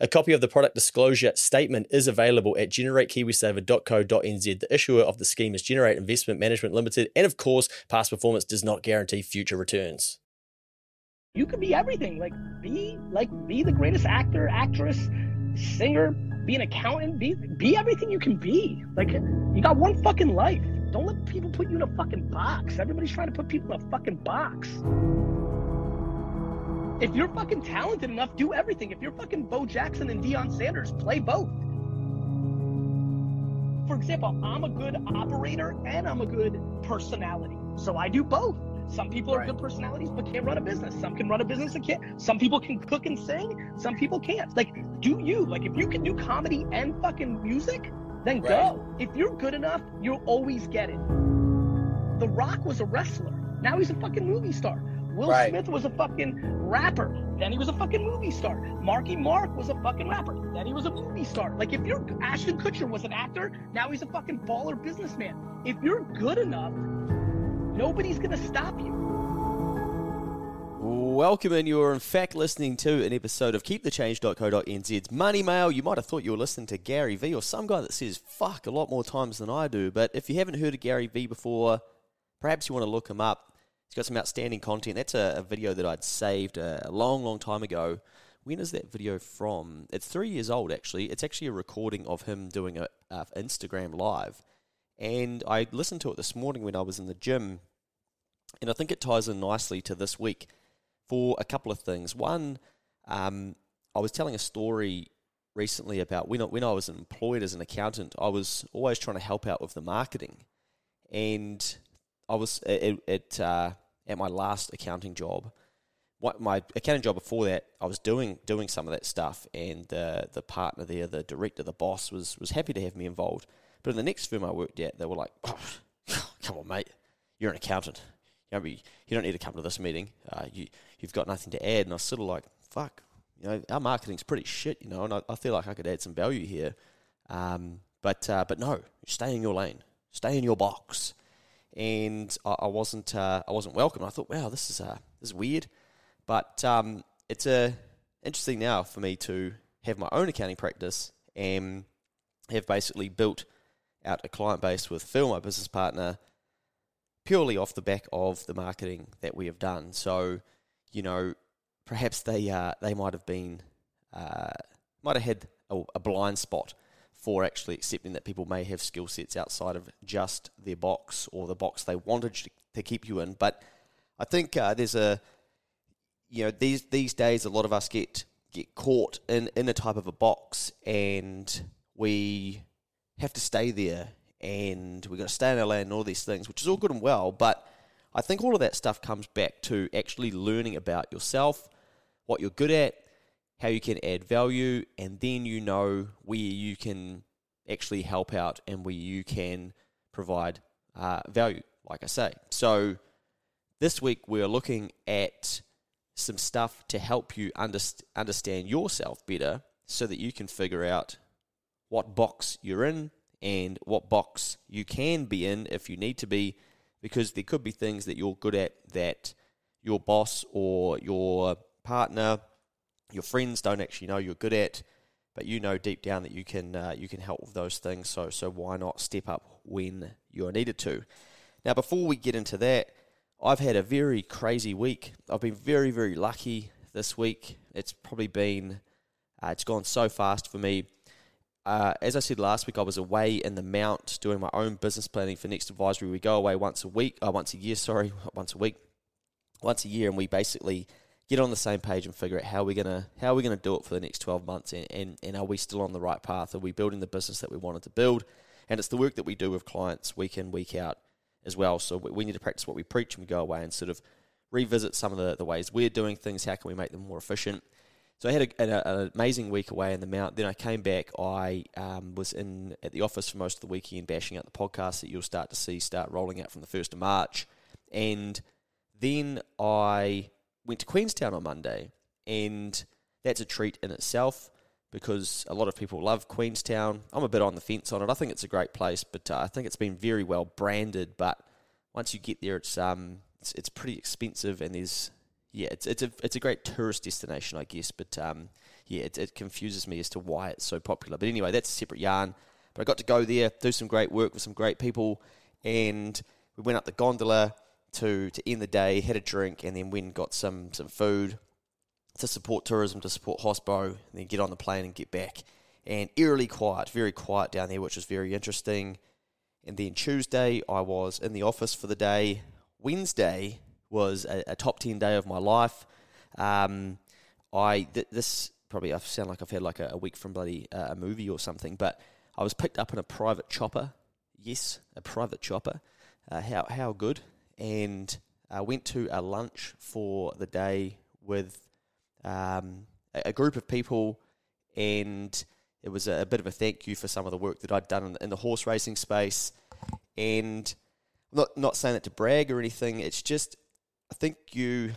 A copy of the product disclosure statement is available at generatekiwisaver.co.nz. The issuer of the scheme is Generate Investment Management Limited, and of course, past performance does not guarantee future returns. You could be everything. Like be like be the greatest actor, actress, singer, be an accountant, be be everything you can be. Like you got one fucking life. Don't let people put you in a fucking box. Everybody's trying to put people in a fucking box. If you're fucking talented enough, do everything. If you're fucking Bo Jackson and Deion Sanders, play both. For example, I'm a good operator and I'm a good personality. So I do both. Some people are Right. good personalities but can't run a business. Some can run a business and can't. Some people can cook and sing. Some people can't. Like, do you? Like, if you can do comedy and fucking music, then Right. go. If you're good enough, you'll always get it. The Rock was a wrestler. Now he's a fucking movie star. Will Right. Smith was a fucking rapper. Then he was a fucking movie star. Marky Mark was a fucking rapper. Then he was a movie star. Like if you're Ashton Kutcher was an actor, now he's a fucking baller businessman. If you're good enough, nobody's gonna stop you. Welcome, and you are in fact listening to an episode of KeepTheChange.co.nz's Money Mail. You might have thought you were listening to Gary Vee or some guy that says fuck a lot more times than I do, but if you haven't heard of Gary Vee before, perhaps you want to look him up. He's got some outstanding content. That's a, a video that I'd saved a, a long, long time ago. When is that video from? It's three years old, actually. It's actually a recording of him doing a, a Instagram live. And I listened to it this morning when I was in the gym, and I think it ties in nicely to this week for a couple of things. One, um, I was telling a story recently about when I, when I was employed as an accountant, I was always trying to help out with the marketing, and I was at, at, uh, at my last accounting job. What my accounting job before that, I was doing doing some of that stuff, and the the partner there, the director, the boss, was was happy to have me involved. But in the next firm I worked at, they were like, oh, "Come on, mate, you're an accountant. You don't, you don't need to come to this meeting. Uh, you you've got nothing to add." And I was sort of like, "Fuck, you know, our marketing's pretty shit, you know, and I, I feel like I could add some value here." Um, but uh, but no, stay in your lane, stay in your box. And I, I wasn't uh, I wasn't welcome. I thought, wow, this is uh, this is weird. But um, it's uh, interesting now for me to have my own accounting practice and have basically built out a client base with Phil, my business partner, purely off the back of the marketing that we have done. So, you know, perhaps they uh, they might have been uh, might have had a, a blind spot for actually accepting that people may have skill sets outside of just their box or the box they wanted to, keep you in. But I think uh, there's a you know these these days a lot of us get get caught in in a type of a box and we have to stay there and we've got to stay in our lane and all these things which is all good and well but i think all of that stuff comes back to actually learning about yourself what you're good at how you can add value and then you know where you can actually help out and where you can provide uh, value like i say. So this week we're looking at some stuff to help you underst- understand yourself better so that you can figure out what box you're in and what box you can be in if you need to be because there could be things that you're good at that your boss or your partner your friends don't actually know you're good at but you know deep down that you can uh, you can help with those things so so why not step up when you're needed to now before we get into that I've had a very crazy week. I've been very, very lucky this week. It's probably been, uh, it's gone so fast for me. Uh, as I said last week, I was away in the Mount doing my own business planning for Next Advisory. We go away once a week, uh, once a year, sorry, once a week, once a year, and we basically get on the same page and figure out how we're gonna how we're gonna do it for the next twelve months, and, and, and are we still on the right path? Are we building the business that we wanted to build? And it's the work that we do with clients week in week out as well. So we, we need to practice what we preach, and we go away and sort of revisit some of the, the ways we're doing things. How can we make them more efficient? So I had a, an amazing week away in the mount. Then I came back. I um, was in at the office for most of the weekend, bashing out the podcast that you'll start to see start rolling out from the first of March. And then I went to Queenstown on Monday, and that's a treat in itself because a lot of people love Queenstown. I'm a bit on the fence on it. I think it's a great place, but uh, I think it's been very well branded. But once you get there, it's um it's, it's pretty expensive, and there's yeah, it's it's a it's a great tourist destination, I guess. But um yeah, it, it confuses me as to why it's so popular. But anyway, that's a separate yarn. But I got to go there, do some great work with some great people, and we went up the gondola to to end the day, had a drink, and then went and got some some food to support tourism, to support hospo, and then get on the plane and get back. And eerily quiet, very quiet down there, which was very interesting. And then Tuesday, I was in the office for the day. Wednesday was a, a top ten day of my life. Um, I th- this probably I sound like I've had like a, a week from bloody uh, a movie or something, but I was picked up in a private chopper. Yes, a private chopper. Uh, how how good? And I went to a lunch for the day with um, a, group of people, and it was a, a, bit of a thank you for some of the work that I'd done in the, in the horse racing space. And I'm not not saying that to brag or anything. It's just I think you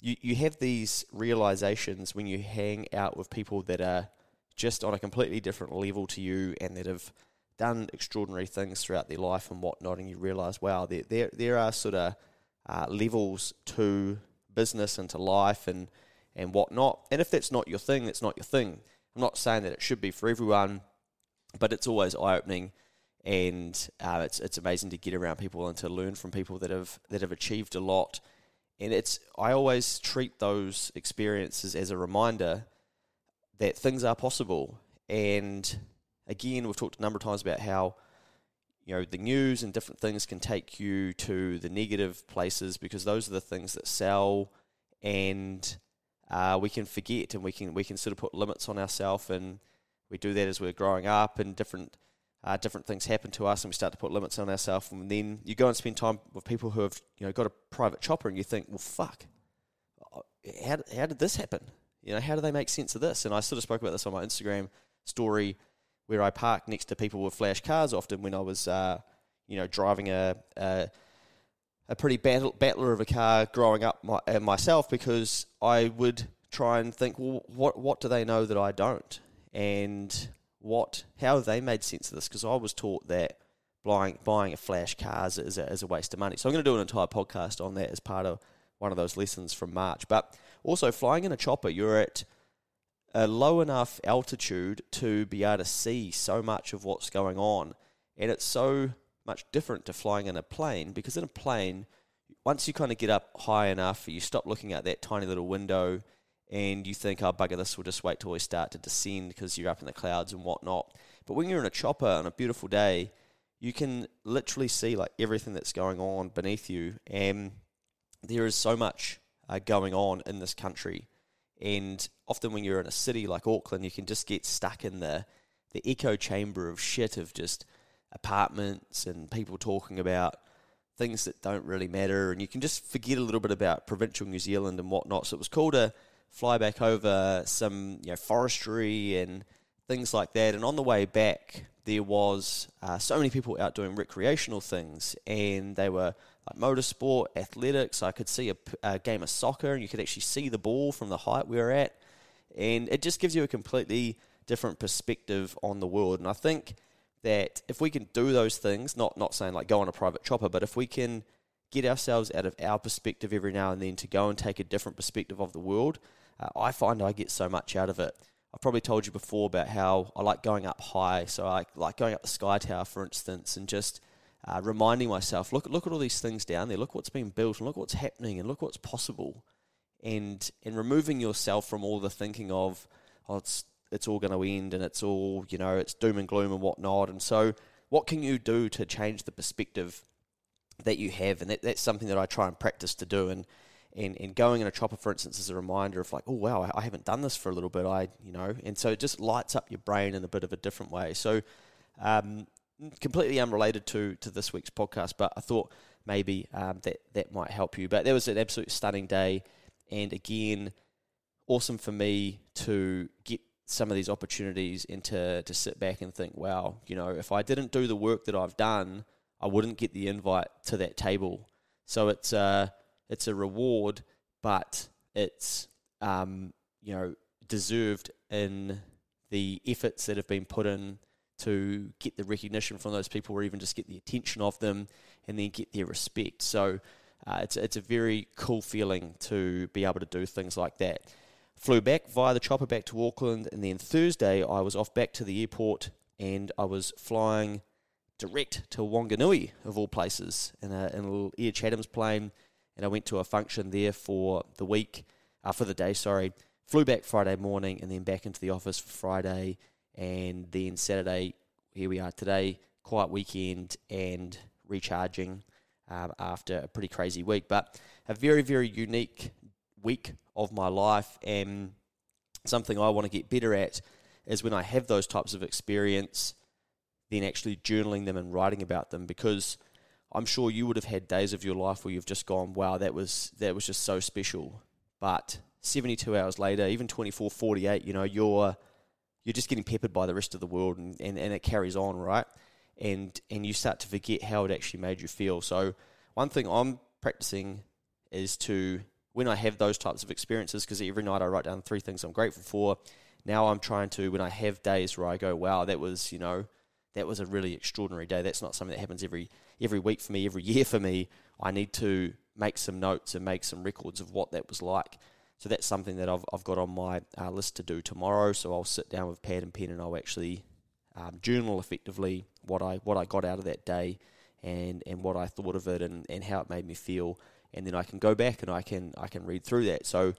you you have these realizations when you hang out with people that are just on a completely different level to you and that have done extraordinary things throughout their life and whatnot, and you realise, wow, there there there are sort of uh, levels to business and to life and and whatnot. And if that's not your thing, that's not your thing. I'm not saying that it should be for everyone, but it's always eye opening, and uh, it's it's amazing to get around people and to learn from people that have that have achieved a lot. And it's I always treat those experiences as a reminder that things are possible and again, we've talked a number of times about how you know the news and different things can take you to the negative places because those are the things that sell, and uh, we can forget and we can we can sort of put limits on ourselves, and we do that as we're growing up, and different. Uh, different things happen to us, and we start to put limits on ourselves. And then you go and spend time with people who have, you know, got a private chopper, and you think, "Well, fuck, uh, how how did this happen? You know, how do they make sense of this?" And I sort of spoke about this on my Instagram story where I park next to people with flash cars often when I was, uh, you know, driving a, a, a pretty battle, battler of a car growing up my, uh, myself because I would try and think, well, what what do they know that I don't, and what how have they made sense of this? Because I was taught that buying buying a flash car is, a, is a waste of money. So I'm going to do an entire podcast on that as part of one of those lessons from March. But also flying in a chopper, you're at a low enough altitude to be able to see so much of what's going on. And it's so much different to flying in a plane because in a plane, once you kind of get up high enough, you stop looking at that tiny little window and you think, oh, bugger, this will just wait till we start to descend because you're up in the clouds and whatnot. But when you're in a chopper on a beautiful day, you can literally see like everything that's going on beneath you. And there is so much uh, going on in this country and often when you're in a city like Auckland, you can just get stuck in the the echo chamber of shit of just apartments and people talking about things that don't really matter, and you can just forget a little bit about provincial New Zealand and whatnot. So it was cool to fly back over some you know forestry and things like that. And on the way back, there was uh, so many people out doing recreational things, and they were like motorsport, athletics. I could see a, a, game of soccer, and you could actually see the ball from the height we were at, and it just gives you a completely different perspective on the world. And I think that if we can do those things, not not saying like go on a private chopper, but if we can get ourselves out of our perspective every now and then to go and take a different perspective of the world, uh, I find I get so much out of it. I've probably told you before about how I like going up high, so I like going up the Sky Tower, for instance, and just uh, reminding myself, look, look at all these things down there. Look what's been built, and look what's happening, and look what's possible. And and removing yourself from all the thinking of, oh, it's it's all going to end, and it's all you know, it's doom and gloom and whatnot. And so, what can you do to change the perspective that you have? And that, that's something that I try and practice to do. And and, and going in a chopper, for instance, is a reminder of like, oh wow, I, I haven't done this for a little bit. I you know, and so it just lights up your brain in a bit of a different way. So, um, completely unrelated to to this week's podcast, but I thought maybe um, that that might help you. But that was an absolute stunning day, and again, awesome for me to get some of these opportunities and to to sit back and think, wow, you know, if I didn't do the work that I've done, I wouldn't get the invite to that table. So it's uh it's a reward, but it's um, you know deserved in the efforts that have been put in to get the recognition from those people, or even just get the attention of them, and then get their respect. So uh, it's it's a very cool feeling to be able to do things like that. Flew back via the chopper back to Auckland, and then Thursday I was off back to the airport, and I was flying direct to Wanganui of all places in a, in a little Air Chathams plane and I went to a function there for the week, uh, for the day, sorry. Flew back Friday morning and then back into the office for Friday, and then Saturday, here we are today, quiet weekend and recharging um, after a pretty crazy week. But a very, very unique week of my life, and something I want to get better at is when I have those types of experience, then actually journaling them and writing about them because – I'm sure you would have had days of your life where you've just gone, wow, that was that was just so special. But 72 hours later, even 24, 48, you know, you're you're just getting peppered by the rest of the world and, and, and it carries on, right? And and you start to forget how it actually made you feel. So one thing I'm practicing is to when I have those types of experiences, because every night I write down three things I'm grateful for. Now I'm trying to when I have days where I go, wow, that was you know that was a really extraordinary day. That's not something that happens every every week for me, every year for me. I need to make some notes and make some records of what that was like. So that's something that I've, I've got on my uh, list to do tomorrow. So I'll sit down with pad and pen and I'll actually um, journal effectively what I what I got out of that day and, and what I thought of it and, and how it made me feel. And then I can go back and I can I can read through that. So you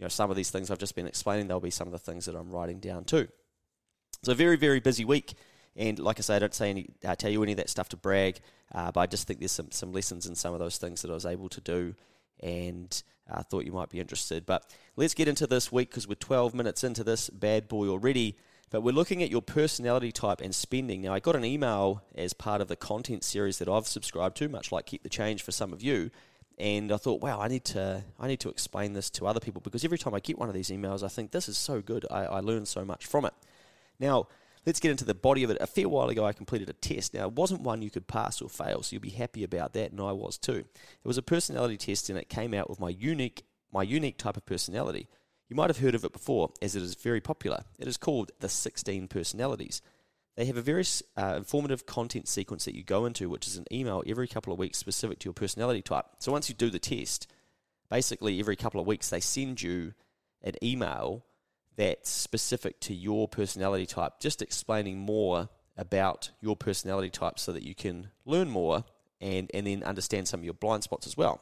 know some of these things I've just been explaining, They'll be some of the things that I'm writing down too. So very very busy week. And like I say, I don't say any, uh, tell you any of that stuff to brag, uh, but I just think there's some, some lessons in some of those things that I was able to do and I uh, thought you might be interested. But let's get into this week because we're 12 minutes into this bad boy already. But we're looking at your personality type and spending. Now, I got an email as part of the content series that I've subscribed to, much like Keep the Change for some of you. And I thought, wow, I need to I need to explain this to other people because every time I get one of these emails, I think this is so good. I, I learn so much from it. Now, let's get into the body of it. A fair while ago, I completed a test. Now, it wasn't one you could pass or fail, so you'll be happy about that, and I was too. It was a personality test, and it came out with my unique, my unique type of personality. You might have heard of it before, as it is very popular. It is called the 16 personalities. They have a very uh, informative content sequence that you go into, which is an email every couple of weeks specific to your personality type. So once you do the test, basically every couple of weeks they send you an email that's specific to your personality type, just explaining more about your personality type so that you can learn more and, and then understand some of your blind spots as well.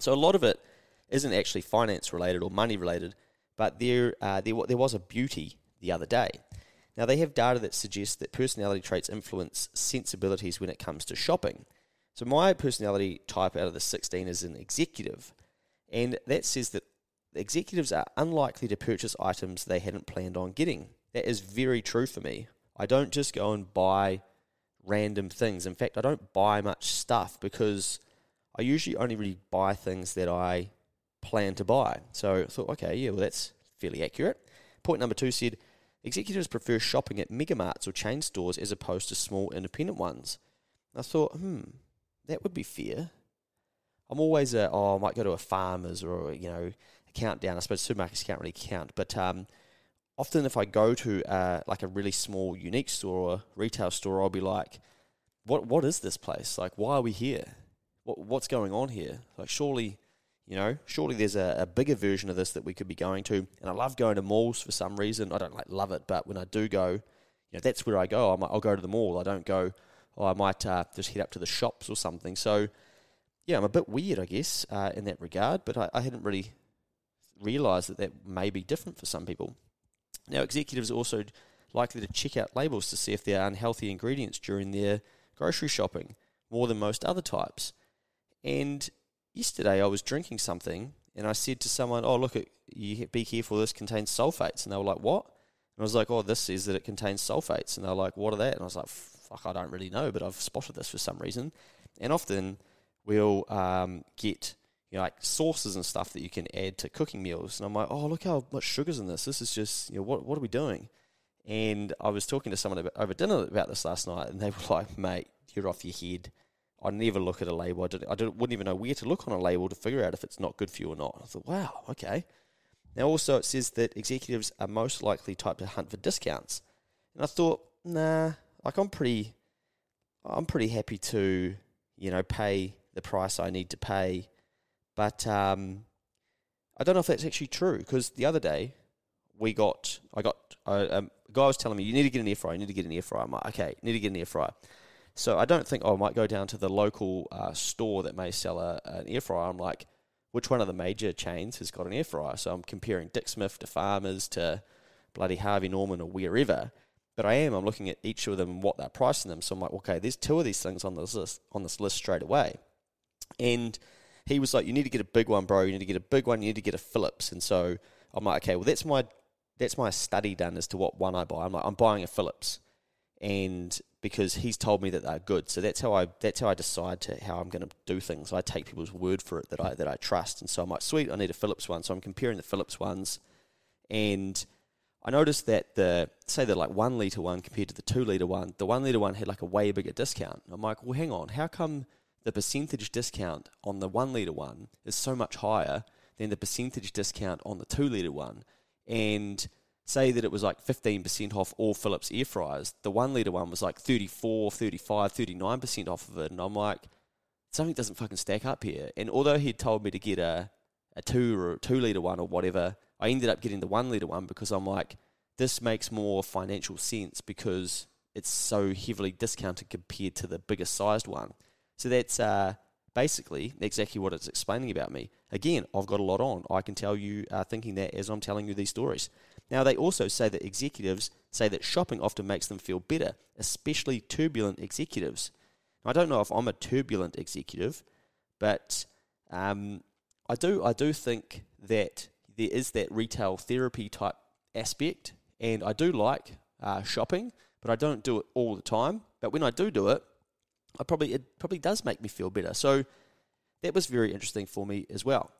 So a lot of it isn't actually finance related or money related, but there, uh, there, there was a beauty the other day. Now, they have data that suggests that personality traits influence sensibilities when it comes to shopping. So, my personality type out of the 16 is an executive, and that says that executives are unlikely to purchase items they hadn't planned on getting. That is very true for me. I don't just go and buy random things. In fact, I don't buy much stuff because I usually only really buy things that I plan to buy. So I thought, okay, yeah, well, that's fairly accurate. Point number two said executives prefer shopping at megamarts or chain stores as opposed to small independent ones. I thought, hmm, that would be fair. I'm always a, oh, I might go to a farmer's or, you know, countdown. I suppose supermarkets can't really count, but um, often if I go to uh, like a really small, unique store or retail store, I'll be like, "What? What is this place? Like, why are we here? What, what's going on here? Like, surely." You know, surely there's a, a bigger version of this that we could be going to. And I love going to malls for some reason. I don't like love it, but when I do go, you know, that's where I go. I will go to the mall. I don't go. Oh, I might uh, just head up to the shops or something. So, yeah, I'm a bit weird, I guess, uh, in that regard. But I, I hadn't really realise that that may be different for some people. Now, executives are also likely to check out labels to see if there are unhealthy ingredients during their grocery shopping more than most other types. And yesterday I was drinking something and I said to someone, "Oh, look, you be careful. This contains sulfates," and they were like, "What?" And I was like, "Oh, this says that it contains sulfates," and they were like, "What are that?" And I was like, "Fuck, I don't really know, but I've spotted this for some reason." And often we'll um, get you know, like sauces and stuff that you can add to cooking meals, and I'm like, "Oh, look how much sugar's in this. This is just you know what what are we doing?" And I was talking to someone over dinner about this last night, and they were like, "Mate, you're off your head." I never look at a label. I, did, I did, wouldn't even know where to look on a label to figure out if it's not good for you or not. I thought, wow, okay. Now, also, it says that executives are most likely type to hunt for discounts. And I thought, nah, like I'm pretty, I'm pretty happy to, you know, pay the price I need to pay. But um, I don't know if that's actually true because the other day we got, I got, uh, um, a guy was telling me, you need to get an air fryer, you need to get an air fryer. I'm like, okay, need to get an air fryer. So I don't think oh, I might go down to the local uh, store that may sell a, an air fryer. I'm like, which one of the major chains has got an air fryer? So I'm comparing Dick Smith to Farmers to bloody Harvey Norman or wherever. But I am. I'm looking at each of them and what they're pricing them. So I'm like, okay, there's two of these things on this list on this list straight away. And he was like, you need to get a big one, bro. You need to get a big one. You need to get a Philips. And so I'm like, okay, well that's my that's my study done as to what one I buy. I'm like, I'm buying a Philips, and because he's told me that they're good. So that's how I that's how I decide to how I'm going to do things. I take people's word for it that I that I trust, and so I'm like, sweet, I need a Philips one. So I'm comparing the Philips ones, and I noticed that the say the like one liter one compared to the two liter one, the one liter one had like a way bigger discount. I'm like, well, hang on, how come the percentage discount on the one liter one is so much higher than the percentage discount on the two liter one? And say that it was like 15% off all Philips air fryers, the one litre one was like 34, 35, 39% off of it. And I'm like, something doesn't fucking stack up here. And although he'd told me to get a, a two or a two litre one or whatever, I ended up getting the one litre one because I'm like, this makes more financial sense because it's so heavily discounted compared to the bigger sized one. So that's uh, basically exactly what it's explaining about me. Again, I've got a lot on. I can tell you uh, thinking that as I'm telling you these stories. Now, they also say that executives say that shopping often makes them feel better, especially turbulent executives. Now, I don't know if I'm a turbulent executive, but um, I do I do think that there is that retail therapy type aspect, and I do like uh, shopping, but I don't do it all the time. But when I do do it, I probably it probably does make me feel better. So that was very interesting for me as well.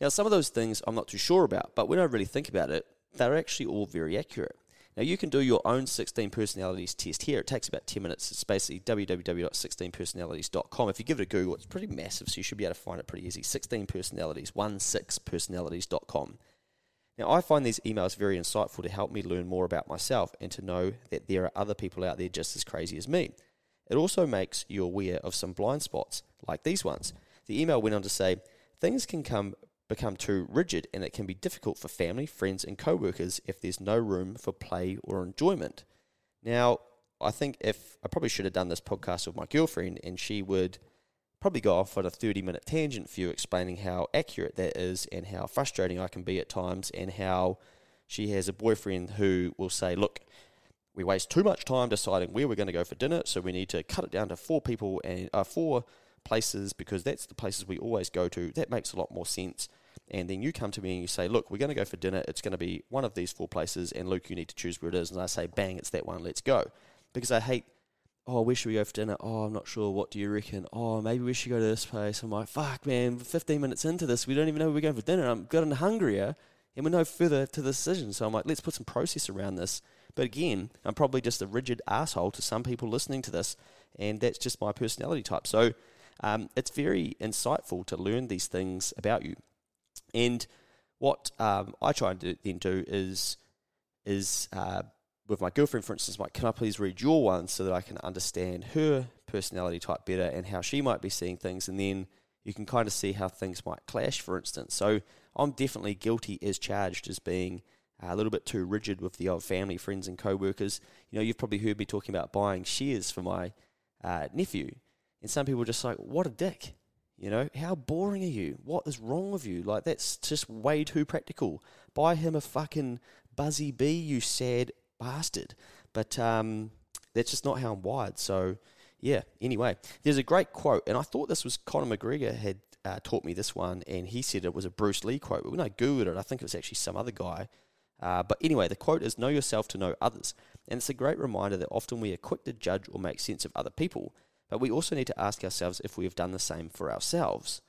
Now, some of those things I'm not too sure about, but when I really think about it, they're actually all very accurate. Now, you can do your own 16 personalities test here. It takes about 10 minutes. It's basically www.16personalities.com. If you give it a Google, it's pretty massive, so you should be able to find it pretty easy. 16 personalities, 16personalities.com. Now, I find these emails very insightful to help me learn more about myself and to know that there are other people out there just as crazy as me. It also makes you aware of some blind spots, like these ones. The email went on to say, Things can come become too rigid and it can be difficult for family, friends, and co workers if there's no room for play or enjoyment. Now, I think if I probably should have done this podcast with my girlfriend and she would probably go off on a 30 minute tangent for you explaining how accurate that is and how frustrating I can be at times and how she has a boyfriend who will say, Look, we waste too much time deciding where we're going to go for dinner, so we need to cut it down to four people and uh, four places because that's the places we always go to. That makes a lot more sense and then you come to me and you say, look, we're going to go for dinner. It's going to be one of these four places, and Luke, you need to choose where it is. And I say, bang, it's that one. Let's go. Because I hate, oh, where should we go for dinner? Oh, I'm not sure. What do you reckon? Oh, maybe we should go to this place. I'm like, fuck, man, 15 minutes into this, we don't even know we're going for dinner. I'm getting hungrier, and we're no further to the decision. So I'm like, let's put some process around this. But again, I'm probably just a rigid asshole to some people listening to this, and that's just my personality type. So um, it's very insightful to learn these things about you. And what um, I try and do, then do is is uh, with my girlfriend, for instance, like, can I please read your one so that I can understand her personality type better and how she might be seeing things, and then you can kind of see how things might clash, for instance. So I'm definitely guilty as charged as being a little bit too rigid with the old family, friends, and co-workers. You know, you've probably heard me talking about buying shares for my uh, nephew, and some people are just like, "What a dick!" You know, how boring are you? What is wrong with you? Like, that's just way too practical. Buy him a fucking Buzzy Bee, you sad bastard. But um, that's just not how I'm wired. So, yeah, anyway, there's a great quote, and I thought this was Conor McGregor had uh, taught me this one, and he said it was a Bruce Lee quote. But when I googled it, I think it was actually some other guy. Uh, but anyway, the quote is Know yourself to know others. And it's a great reminder that often we are quick to judge or make sense of other people, but we also need to ask ourselves if we have done the same for ourselves.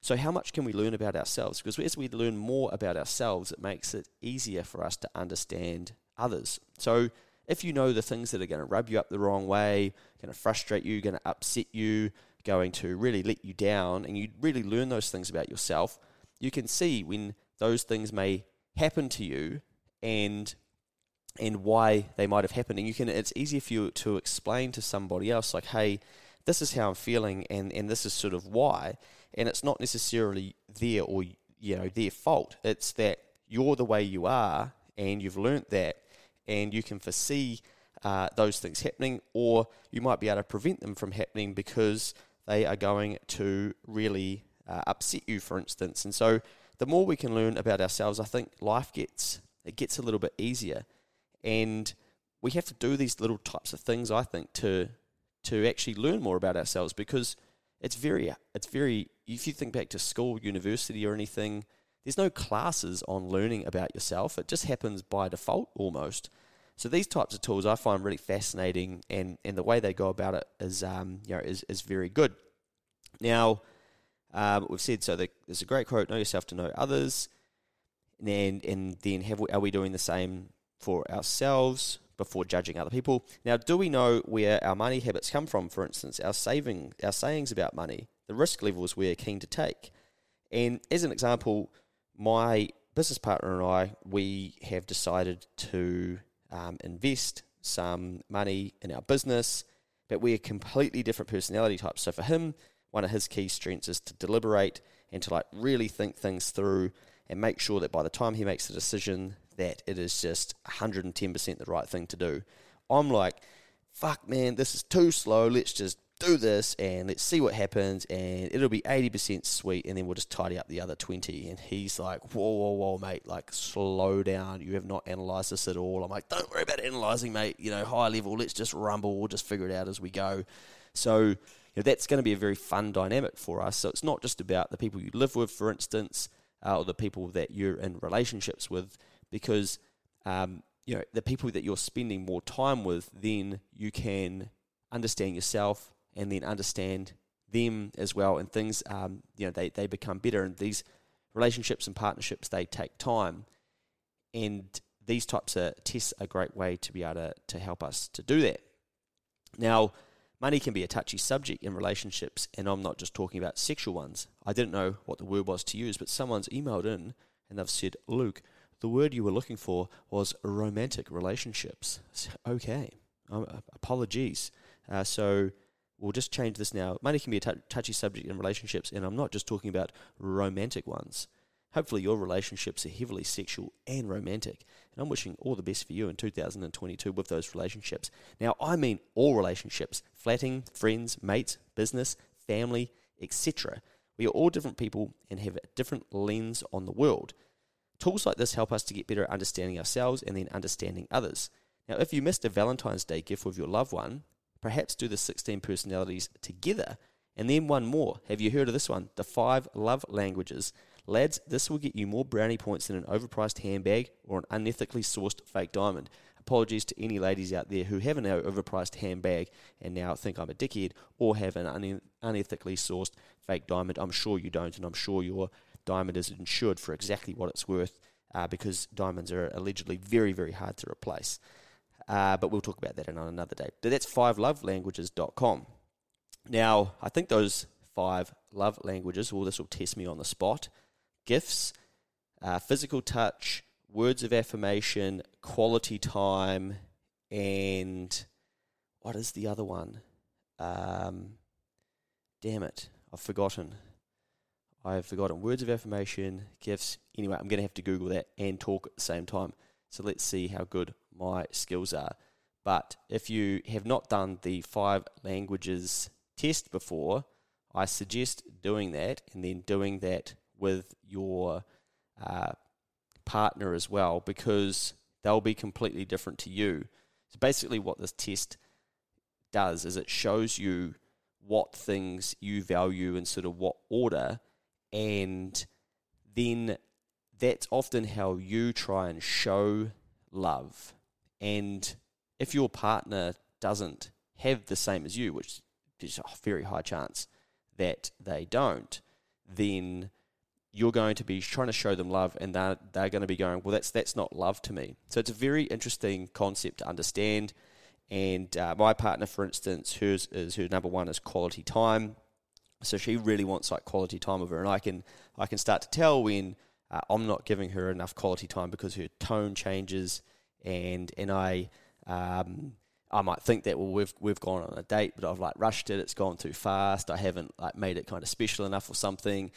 So, how much can we learn about ourselves? Because as we learn more about ourselves, it makes it easier for us to understand others. So, if you know the things that are going to rub you up the wrong way, going to frustrate you, going to upset you, going to really let you down, and you really learn those things about yourself, you can see when those things may happen to you and and why they might have happened. And you can it's easier for you to explain to somebody else like, hey, this is how I'm feeling and, and this is sort of why. And it's not necessarily their or you know, their fault. It's that you're the way you are and you've learnt that and you can foresee uh, those things happening, or you might be able to prevent them from happening because they are going to really uh, upset you, for instance. And so, the more we can learn about ourselves, I think life gets it gets a little bit easier, and we have to do these little types of things. I think to to actually learn more about ourselves because it's very it's very if you think back to school, university, or anything. There's no classes on learning about yourself. It just happens by default almost. So these types of tools I find really fascinating, and, and the way they go about it is um, you know is, is very good. Now, um, we've said so. The, there's a great quote: "Know yourself to know others," and and then have we, are we doing the same for ourselves before judging other people? Now, do we know where our money habits come from? For instance, our saving, our sayings about money, the risk levels we're keen to take, and as an example, my business partner and I, we have decided to um, invest some money in our business, but we're completely different personality types. So for him, one of his key strengths is to deliberate and to like really think things through and make sure that by the time he makes a decision that it is just 110% the right thing to do. I'm like, fuck man, this is too slow. Let's just do this and let's see what happens and it'll be 80% sweet and then we'll just tidy up the other 20 and he's like whoa whoa whoa mate like slow down. You have not analyzed this at all. I'm like don't worry about analyzing mate. You know high level let's just rumble. We'll just figure it out as we go. So you know, that's going to be a very fun dynamic for us so it's not just about the people you live with for instance uh, or the people that you're in relationships with because um, you know the people that you're spending more time with then you can understand yourself and then understand them as well. And things, um, you know, they, they become better. And these relationships and partnerships, they take time. And these types of tests are a great way to be able to, to help us to do that. Now, money can be a touchy subject in relationships, and I'm not just talking about sexual ones. I didn't know what the word was to use, but someone's emailed in and they've said, Luke, the word you were looking for was romantic relationships. okay, um, apologies. Uh, so we'll just change this now. Money can be a t- touchy subject in relationships, and I'm not just talking about romantic ones. Hopefully, your relationships are heavily sexual and romantic, and I'm wishing all the best for you in 2022 with those relationships. Now, I mean all relationships flatting, friends, mates, business, family, etc. We are all different people and have a different lens on the world. Tools like this help us to get better at understanding ourselves and then understanding others. Now, if you missed a Valentine's Day gift with your loved one, perhaps do the 16 personalities together. And then one more. Have you heard of this one? The five love languages. Lads, this will get you more brownie points than an overpriced handbag or an unethically sourced fake diamond. Apologies to any ladies out there who have an overpriced handbag and now think I'm a dickhead or have an unethically sourced fake diamond. I'm sure you don't, and I'm sure your diamond is insured for exactly what it's worth uh, because diamonds are allegedly very, very hard to replace. Uh, but we'll talk about that on another day. But that's fivelovelanguages.com. Now, I think those five love languages, well, this will test me on the spot gifts, uh, physical touch, words of affirmation, quality time, and what is the other one? Um, damn it, I've forgotten. I've forgotten. Words of affirmation, gifts. Anyway, I'm going to have to Google that and talk at the same time. So let's see how good my skills are. But if you have not done the five languages test before, I suggest doing that and then doing that with your uh, partner as well because they'll be completely different to you. So basically, what this test does is it shows you what things you value and sort of what order, and then that's often how you try and show love. And if your partner doesn't have the same as you, which is a very high chance that they don't, then you're going to be trying to show them love and they're, they're going to be going, well, that's, that's not love to me. So it's a very interesting concept to understand. And uh, my partner, for instance, hers is her number one is quality time. So she really wants like quality time with her, and I can I can start to tell when uh, I'm not giving her enough quality time because her tone changes, and and I um, I might think that well we've we've gone on a date, but I've like rushed it. It's gone too fast. I haven't like made it kind of special enough or something.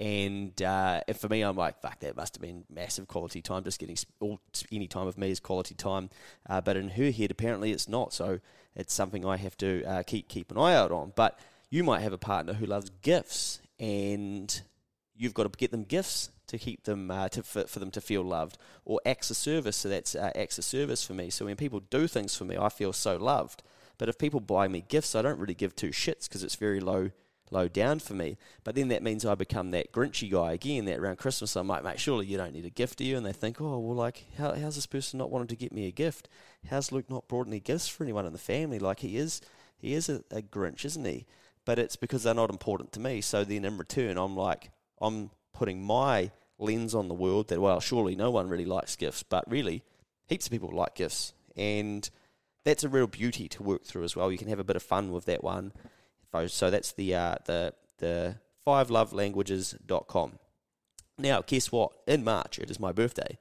And, uh, for me, I'm like, fuck, that must have been massive quality time. Just getting all any time with me is quality time. Uh, but in her head, apparently, it's not. So it's something I have to uh, keep keep an eye out on. But you might have a partner who loves gifts, and you've got to get them gifts to keep them uh, to for, for, them to feel loved, or acts of service. So that's uh, acts of service for me. So when people do things for me, I feel so loved. But if people buy me gifts, I don't really give two shits because it's very low low down for me. But then that means I become that Grinchy guy again. That around Christmas I'm like, mate, surely you don't need a gift, do you? And they think, oh, well, like, how, how's this person not wanting to get me a gift? How's Luke not brought any gifts for anyone in the family? Like he is, he is a, a Grinch, isn't he? But it's because they're not important to me. So then in return, I'm like, I'm putting my lens on the world that well, surely no one really likes gifts, but really, heaps of people like gifts, and that's a real beauty to work through as well. You can have a bit of fun with that one so that's the uh, the the fivelovelanguages.com. Now, guess what? In March, it is my birthday.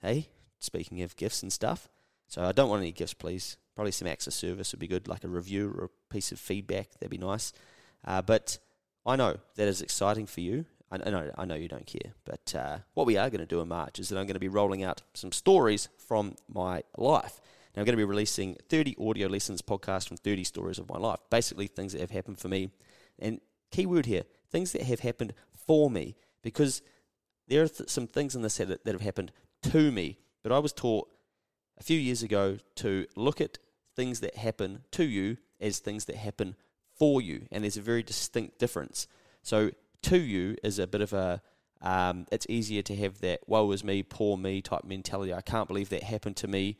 Hey, speaking of gifts and stuff, so I don't want any gifts, please. Probably some of service would be good, like a review or a piece of feedback. That'd be nice. Uh, but I know that is exciting for you. I know, I know you don't care. But uh, what we are going to do in March is that I'm going to be rolling out some stories from my life. I'm going to be releasing 30 audio lessons podcast from 30 stories of my life. Basically, things that have happened for me. And key word here things that have happened for me. Because there are th- some things in this that, that have happened to me. But I was taught a few years ago to look at things that happen to you as things that happen for you. And there's a very distinct difference. So, to you is a bit of a um, it's easier to have that woe is me, poor me type mentality. I can't believe that happened to me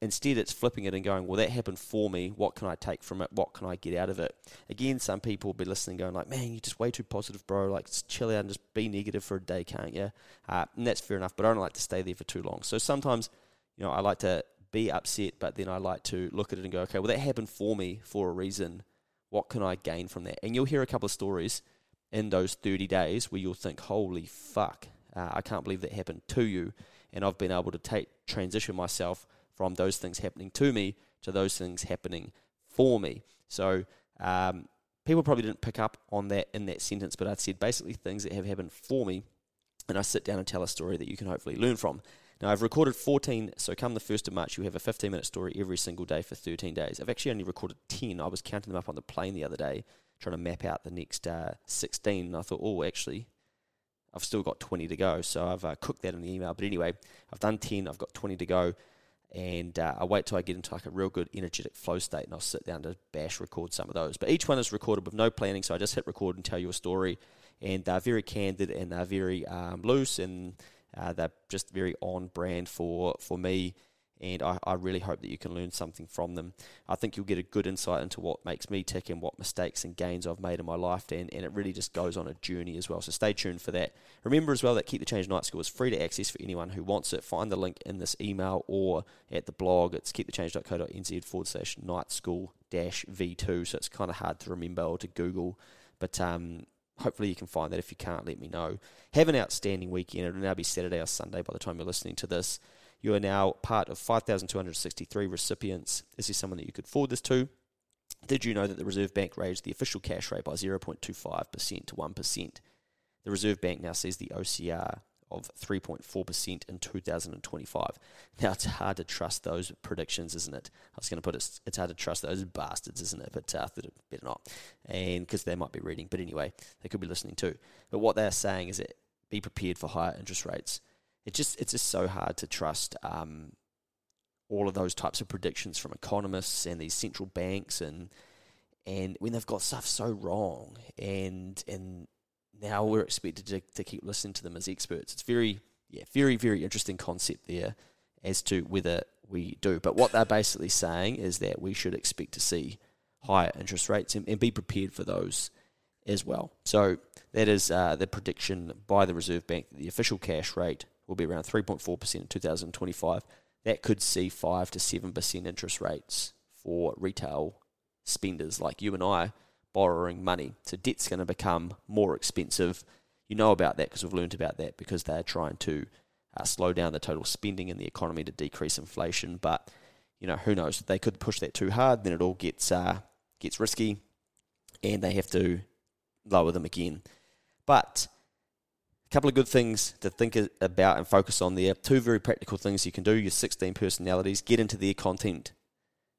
instead it's flipping it and going, well, that happened for me. What can I take from it? What can I get out of it? Again, some people will be listening, going like, man, you're just way too positive, bro. Like, chill out and just be negative for a day, can't you? Uh, and that's fair enough, but I don't like to stay there for too long. So sometimes, you know, I like to be upset, but then I like to look at it and go, okay, well, that happened for me for a reason. What can I gain from that? And you'll hear a couple of stories in those 30 days where you'll think, holy fuck, uh, I can't believe that happened to you. And I've been able to take transition myself from those things happening to me to those things happening for me. So um, people probably didn't pick up on that in that sentence, but I said basically things that have happened for me, and I sit down and tell a story that you can hopefully learn from. Now, I've recorded 14, so come the 1st of March, you have a 15 minute story every single day for 13 days. I've actually only recorded 10. I was counting them up on the plane the other day, trying to map out the next uh, 16, and I thought, oh, actually, I've still got 20 to go. So I've uh, cooked that in the email. But anyway, I've done 10, I've got 20 to go and uh, I wait till I get into like a real good energetic flow state, and I'll sit down to bash record some of those. But each one is recorded with no planning, so I just hit record and tell you a story, and they're very candid and they're very um, loose, and uh, they're just very on brand for for me and I, I really hope that you can learn something from them. I think you'll get a good insight into what makes me tick and what mistakes and gains I've made in my life, and, and it really just goes on a journey as well. So stay tuned for that. Remember as well that Keep the Change Night School is free to access for anyone who wants it. Find the link in this email or at the blog. It's keepthechange.co.nz forward slash night school dash V2. So it's kind of hard to remember or to Google, but um, hopefully you can find that. If you can't, let me know. Have an outstanding weekend. It'll now be Saturday or Sunday by the time you're listening to this. You are now part of 5,263 recipients. Is there someone that you could forward this to? Did you know that the Reserve Bank raised the official cash rate by 0.25% to 1%? The Reserve Bank now sees the OCR of 3.4% in 2025. Now, it's hard to trust those predictions, isn't it? I was going to put it, it's hard to trust those bastards, isn't it? But uh, better not. And because they might be reading, but anyway, they could be listening too. But what they're saying is that be prepared for higher interest rates it just it's just so hard to trust um, all of those types of predictions from economists and these central banks and and when they've got stuff so wrong, and and now we're expected to, to keep listening to them as experts. It's very yeah, very very interesting concept there as to whether we do. But what they're basically saying is that we should expect to see higher interest rates and, and be prepared for those as well. So that is uh, the prediction by the Reserve Bank that the official cash rate will be around 3.4% in 2025. That could see 5 to 7% interest rates for retail spenders like you and I borrowing money. So debt's going to become more expensive. You know about that because we've learned about that because they're trying to uh, slow down the total spending in the economy to decrease inflation. But you know who knows? They could push that too hard, then it all gets uh, gets risky, and they have to lower them again. But a couple of good things to think about and focus on there. Two very practical things you can do. Your 16 personalities, get into their content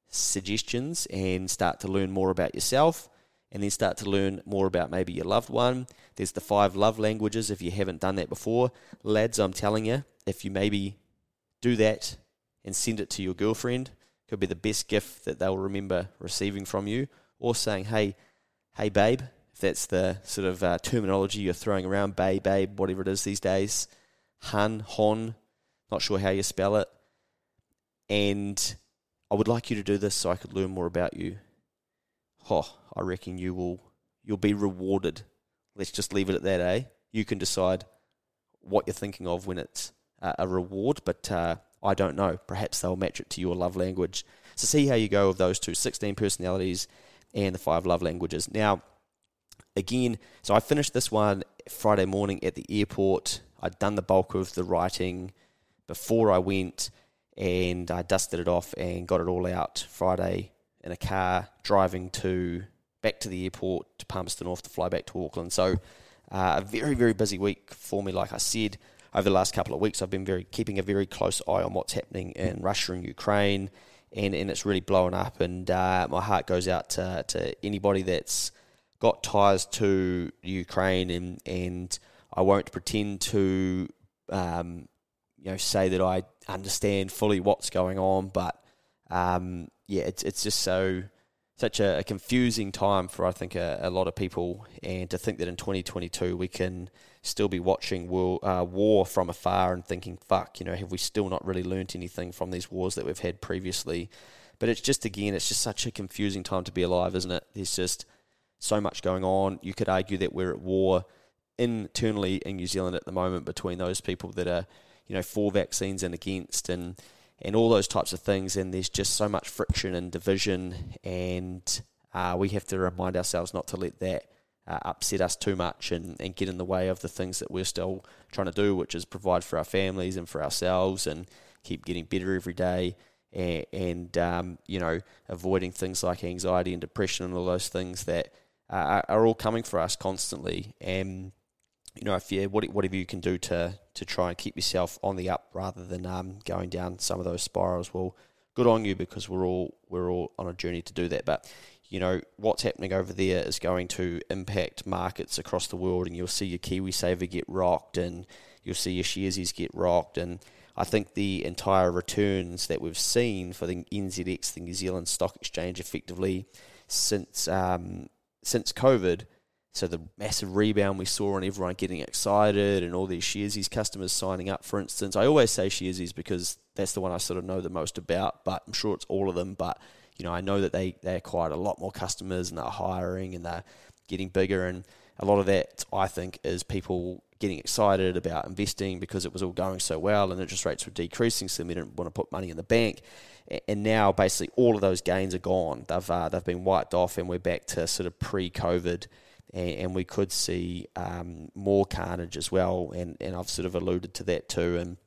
suggestions and start to learn more about yourself and then start to learn more about maybe your loved one. There's the five love languages if you haven't done that before. Lads, I'm telling you, if you maybe do that and send it to your girlfriend, could be the best gift that they'll remember receiving from you. Or saying, hey, hey, babe, that's the sort of uh, terminology you're throwing around, babe, babe, whatever it is these days. Hun, hon, not sure how you spell it. And I would like you to do this so I could learn more about you. Oh, I reckon you will you'll be rewarded. Let's just leave it at that, eh? You can decide what you're thinking of when it's uh, a reward, but uh, I don't know. Perhaps they'll match it to your love language. So see how you go with those two 16 personalities and the five love languages. Now, again, so I finished this one Friday morning at the airport. I'd done the bulk of the writing before I went and I dusted it off and got it all out Friday in a car driving to back to the airport to Palmerston North to fly back to Auckland. So uh, a very very busy week for me. Like I said, over the last couple of weeks, I've been very keeping a very close eye on what's happening in Russia and Ukraine, and, and it's really blowing up. And uh, my heart goes out to, to anybody that's got ties to Ukraine, and and I won't pretend to um, you know say that I understand fully what's going on, but um, yeah, it's it's just so such a, a, confusing time for I think a, a, lot of people, and to think that in 2022 we can still be watching war, uh, war from afar and thinking, "Fuck," you know, have we still not really learnt anything from these wars that we've had previously? But it's just again, it's just such a confusing time to be alive, isn't it? There's just so much going on. You could argue that we're at war internally in New Zealand at the moment between those people that are, you know, for vaccines and against, and and all those types of things. And there's just so much friction and division, and uh, we have to remind ourselves not to let that uh, upset us too much and, and get in the way of the things that we're still trying to do, which is provide for our families and for ourselves and keep getting better every day. And, and um, you know, avoiding things like anxiety and depression and all those things that uh, are all coming for us constantly. And you know, if you what, whatever you can do to to try and keep yourself on the up rather than um, going down some of those spirals, well, good on you because we're all we're all on a journey to do that. But you know what's happening over there is going to impact markets across the world, and you'll see your KiwiSaver get rocked, and you'll see your sharesies get rocked, and I think the entire returns that we've seen for the NZX, the New Zealand Stock Exchange, effectively since um, since COVID so the massive rebound we saw and everyone getting excited and all these Sharesies customers signing up, for instance. I always say Sharesies because that's the one I sort of know the most about, but I'm sure it's all of them. But, you know, I know that they, they acquired a lot more customers and they're hiring and they're getting bigger. And a lot of that, I think, is people getting excited about investing because it was all going so well and interest rates were decreasing, so they didn't want to put money in the bank. And now, basically, all of those gains are gone. They've, uh, they've been wiped off and we're back to sort of pre COVID and, and we could see um, more carnage as well. And, and I've sort of alluded to that too. And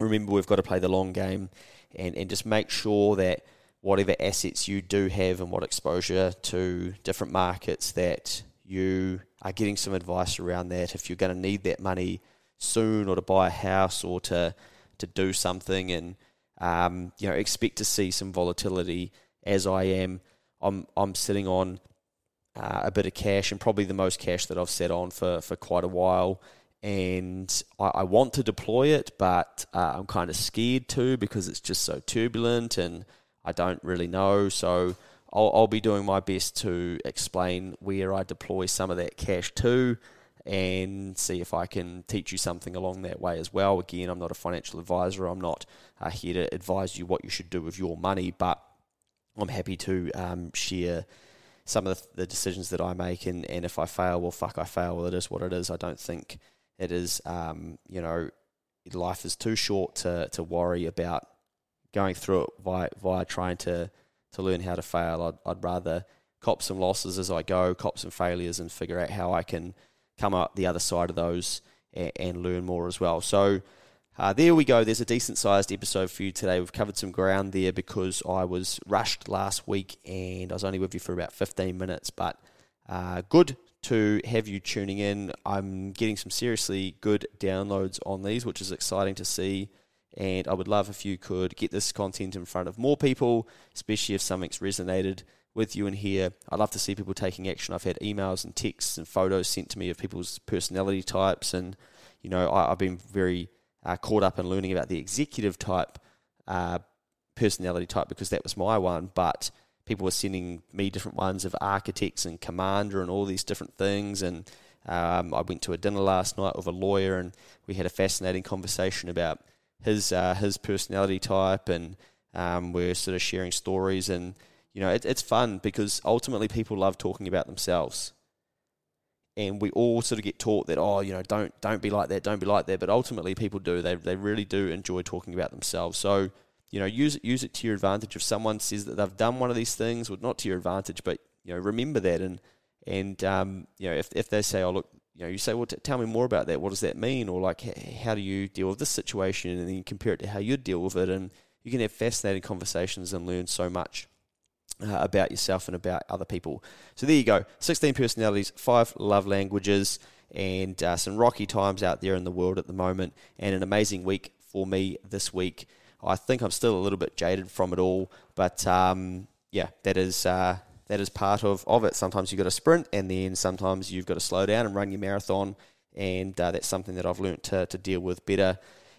remember, we've got to play the long game and, and just make sure that whatever assets you do have and what exposure to different markets that you are getting some advice around that. If you're going to need that money soon or to buy a house or to to do something and um, you know expect to see some volatility as I am. I'm I'm sitting on uh, a bit of cash and probably the most cash that I've set on for, for quite a while. And I, I want to deploy it, but uh, I'm kind of scared to because it's just so turbulent and I don't really know. So I'll, I'll be doing my best to explain where I deploy some of that cash to and see if I can teach you something along that way as well. Again, I'm not a financial advisor. I'm not uh, here to advise you what you should do with your money, but I'm happy to um, share some of the, the, decisions that I make. And, and if I fail, well, fuck, I fail. Well, it is what it is. I don't think it is, um, you know, life is too short to, to worry about going through it via, via trying to, to learn how to fail. I'd, I'd rather cop some losses as I go, cop some failures, and figure out how I can come up the other side of those and, and learn more as well. So, uh, there we go. There's a decent sized episode for you today. We've covered some ground there because I was rushed last week and I was only with you for about 15 minutes, but uh, good to have you tuning in. I'm getting some seriously good downloads on these, which is exciting to see. And I would love if you could get this content in front of more people, especially if something's resonated with you in here. I'd love to see people taking action. I've had emails and texts and photos sent to me of people's personality types, and you know I, have been very uh, caught up in learning about the executive type uh, personality type because that was my one, but people were sending me different ones of architects and commander and all these different things. And um, I went to a dinner last night with a lawyer, and we had a fascinating conversation about his uh, his personality type, and um, we're sort of sharing stories. And you know, it, it's fun because ultimately people love talking about themselves. And we all sort of get taught that oh you know don't don't be like that don't be like that. But ultimately people do. They they really do enjoy talking about themselves. So you know use it use it to your advantage. If someone says that they've done one of these things well not to your advantage but you know remember that and and um, you know if if they say oh look you know you say well t- tell me more about that. What does that mean? Or like how do you deal with this situation? And then you compare it to how you deal with it. And you can have fascinating conversations and learn so much uh, about yourself and about other people. So there you go 16 personalities, five love languages, and uh, some rocky times out there in the world at the moment, and an amazing week for me this week. I think I'm still a little bit jaded from it all, but um, yeah, that is. Uh, that is part of, of it. Sometimes you've got to sprint, and then sometimes you've got to slow down and run your marathon, and uh, that's something that I've learned to, to deal with better.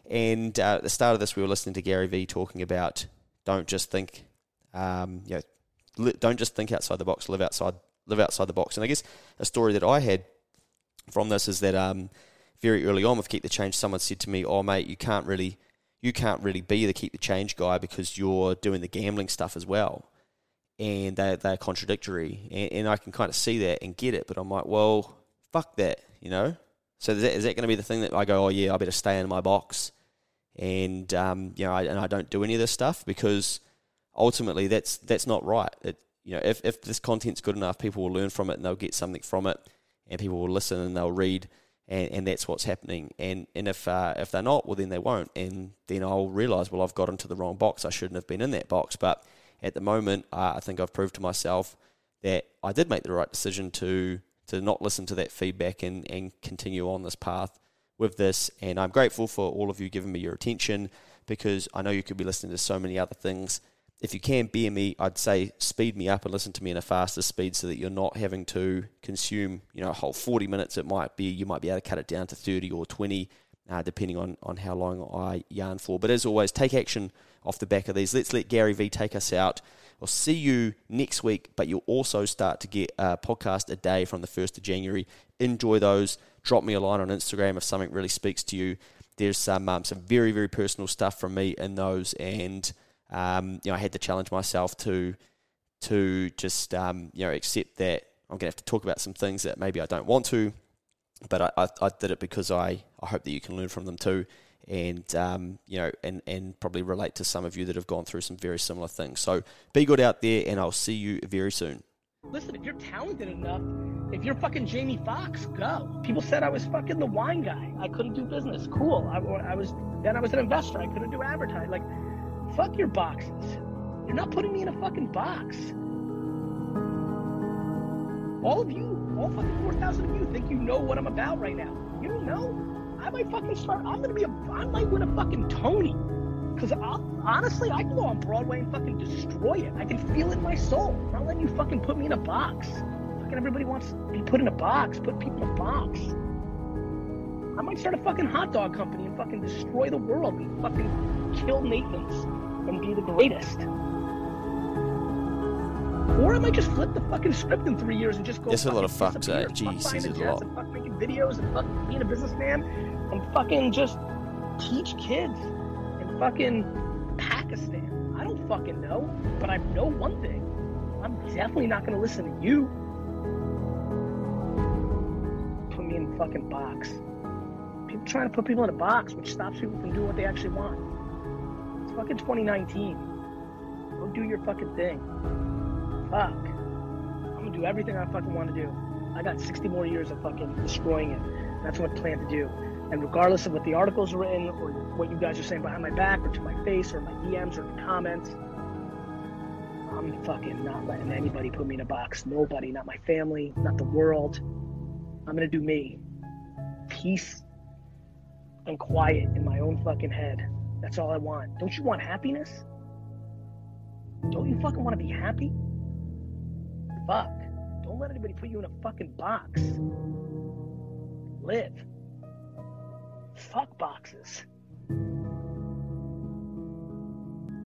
And uh, at the start of this, we were listening to Gary Vee talking about don't just think, um, you know, don't just think outside the box, live outside, live outside the box. And I guess a story that I had from this is that um, very early on with Keep the Change, someone said to me, "Oh, mate, you can't really, you can't really be the Keep the Change guy because you're doing the gambling stuff as well." And they they're contradictory, and, and I can kind of see that and get it, but I'm like, well, fuck that, you know. So is that, is that going to be the thing that I go, oh yeah, I better stay in my box, and um, you know, I, and I don't do any of this stuff because ultimately that's that's not right. It, you know, if, if this content's good enough, people will learn from it and they'll get something from it, and people will listen and they'll read, and, and that's what's happening. And and if uh, if they're not, well then they won't, and then I'll realise well I've got into the wrong box. I shouldn't have been in that box. But at the moment, uh, I think I've proved to myself that I did make the right decision to to not listen to that feedback and and continue on this path with this. And I'm grateful for all of you giving me your attention because I know you could be listening to so many other things if you can bear me, I'd say speed me up and listen to me in a faster speed so that you're not having to consume, you know, a whole 40 minutes. It might be, you might be able to cut it down to 30 or 20, uh, depending on, on how long I yarn for. But as always, take action off the back of these. Let's let Gary Vee take us out. I'll see you next week, but you'll also start to get a podcast a day from the 1st of January. Enjoy those. Drop me a line on Instagram if something really speaks to you. There's some, um, some very, very personal stuff from me in those, and um, you know, I had to challenge myself to to just um, you know accept that I'm going to have to talk about some things that maybe I don't want to, but I, I, I did it because I, I hope that you can learn from them too, and um, you know, and and probably relate to some of you that have gone through some very similar things. So be good out there, and I'll see you very soon. Listen, if you're talented enough, if you're fucking Jamie Foxx, go. People said I was fucking the wine guy. I couldn't do business. Cool. I, I was then I was an investor. I couldn't do advertising. Like Fuck your boxes. You're not putting me in a fucking box. All of you, all fucking 4,000 of you think you know what I'm about right now. You don't know. I might fucking start, I'm gonna be a, I might win a fucking Tony. Because honestly, I can go on Broadway and fucking destroy it. I can feel it in my soul. I'm not letting you fucking put me in a box. Fucking everybody wants to be put in a box. Put people in a box. I might start a fucking hot dog company and fucking destroy the world and fucking kill Nathan's and be the greatest. Or I might just flip the fucking script in three years and just go. That's a lot of fucking fucks, eh? disappear, Gee, fuck says it a lot. And fuck making videos and fuck being a businessman and fucking just teach kids in fucking Pakistan. I don't fucking know, but I know one thing. I'm definitely not gonna listen to you. Put me in a fucking box. People trying to put people in a box, which stops people from doing what they actually want. Fucking 2019. Go do your fucking thing. Fuck. I'm gonna do everything I fucking want to do. I got 60 more years of fucking destroying it. That's what I plan to do. And regardless of what the articles are written or what you guys are saying behind my back or to my face or my DMs or the comments, I'm fucking not letting anybody put me in a box. Nobody, not my family, not the world. I'm gonna do me. Peace and quiet in my own fucking head. That's all I want. Don't you want happiness? Don't you fucking want to be happy? Fuck. Don't let anybody put you in a fucking box. Live. Fuck boxes.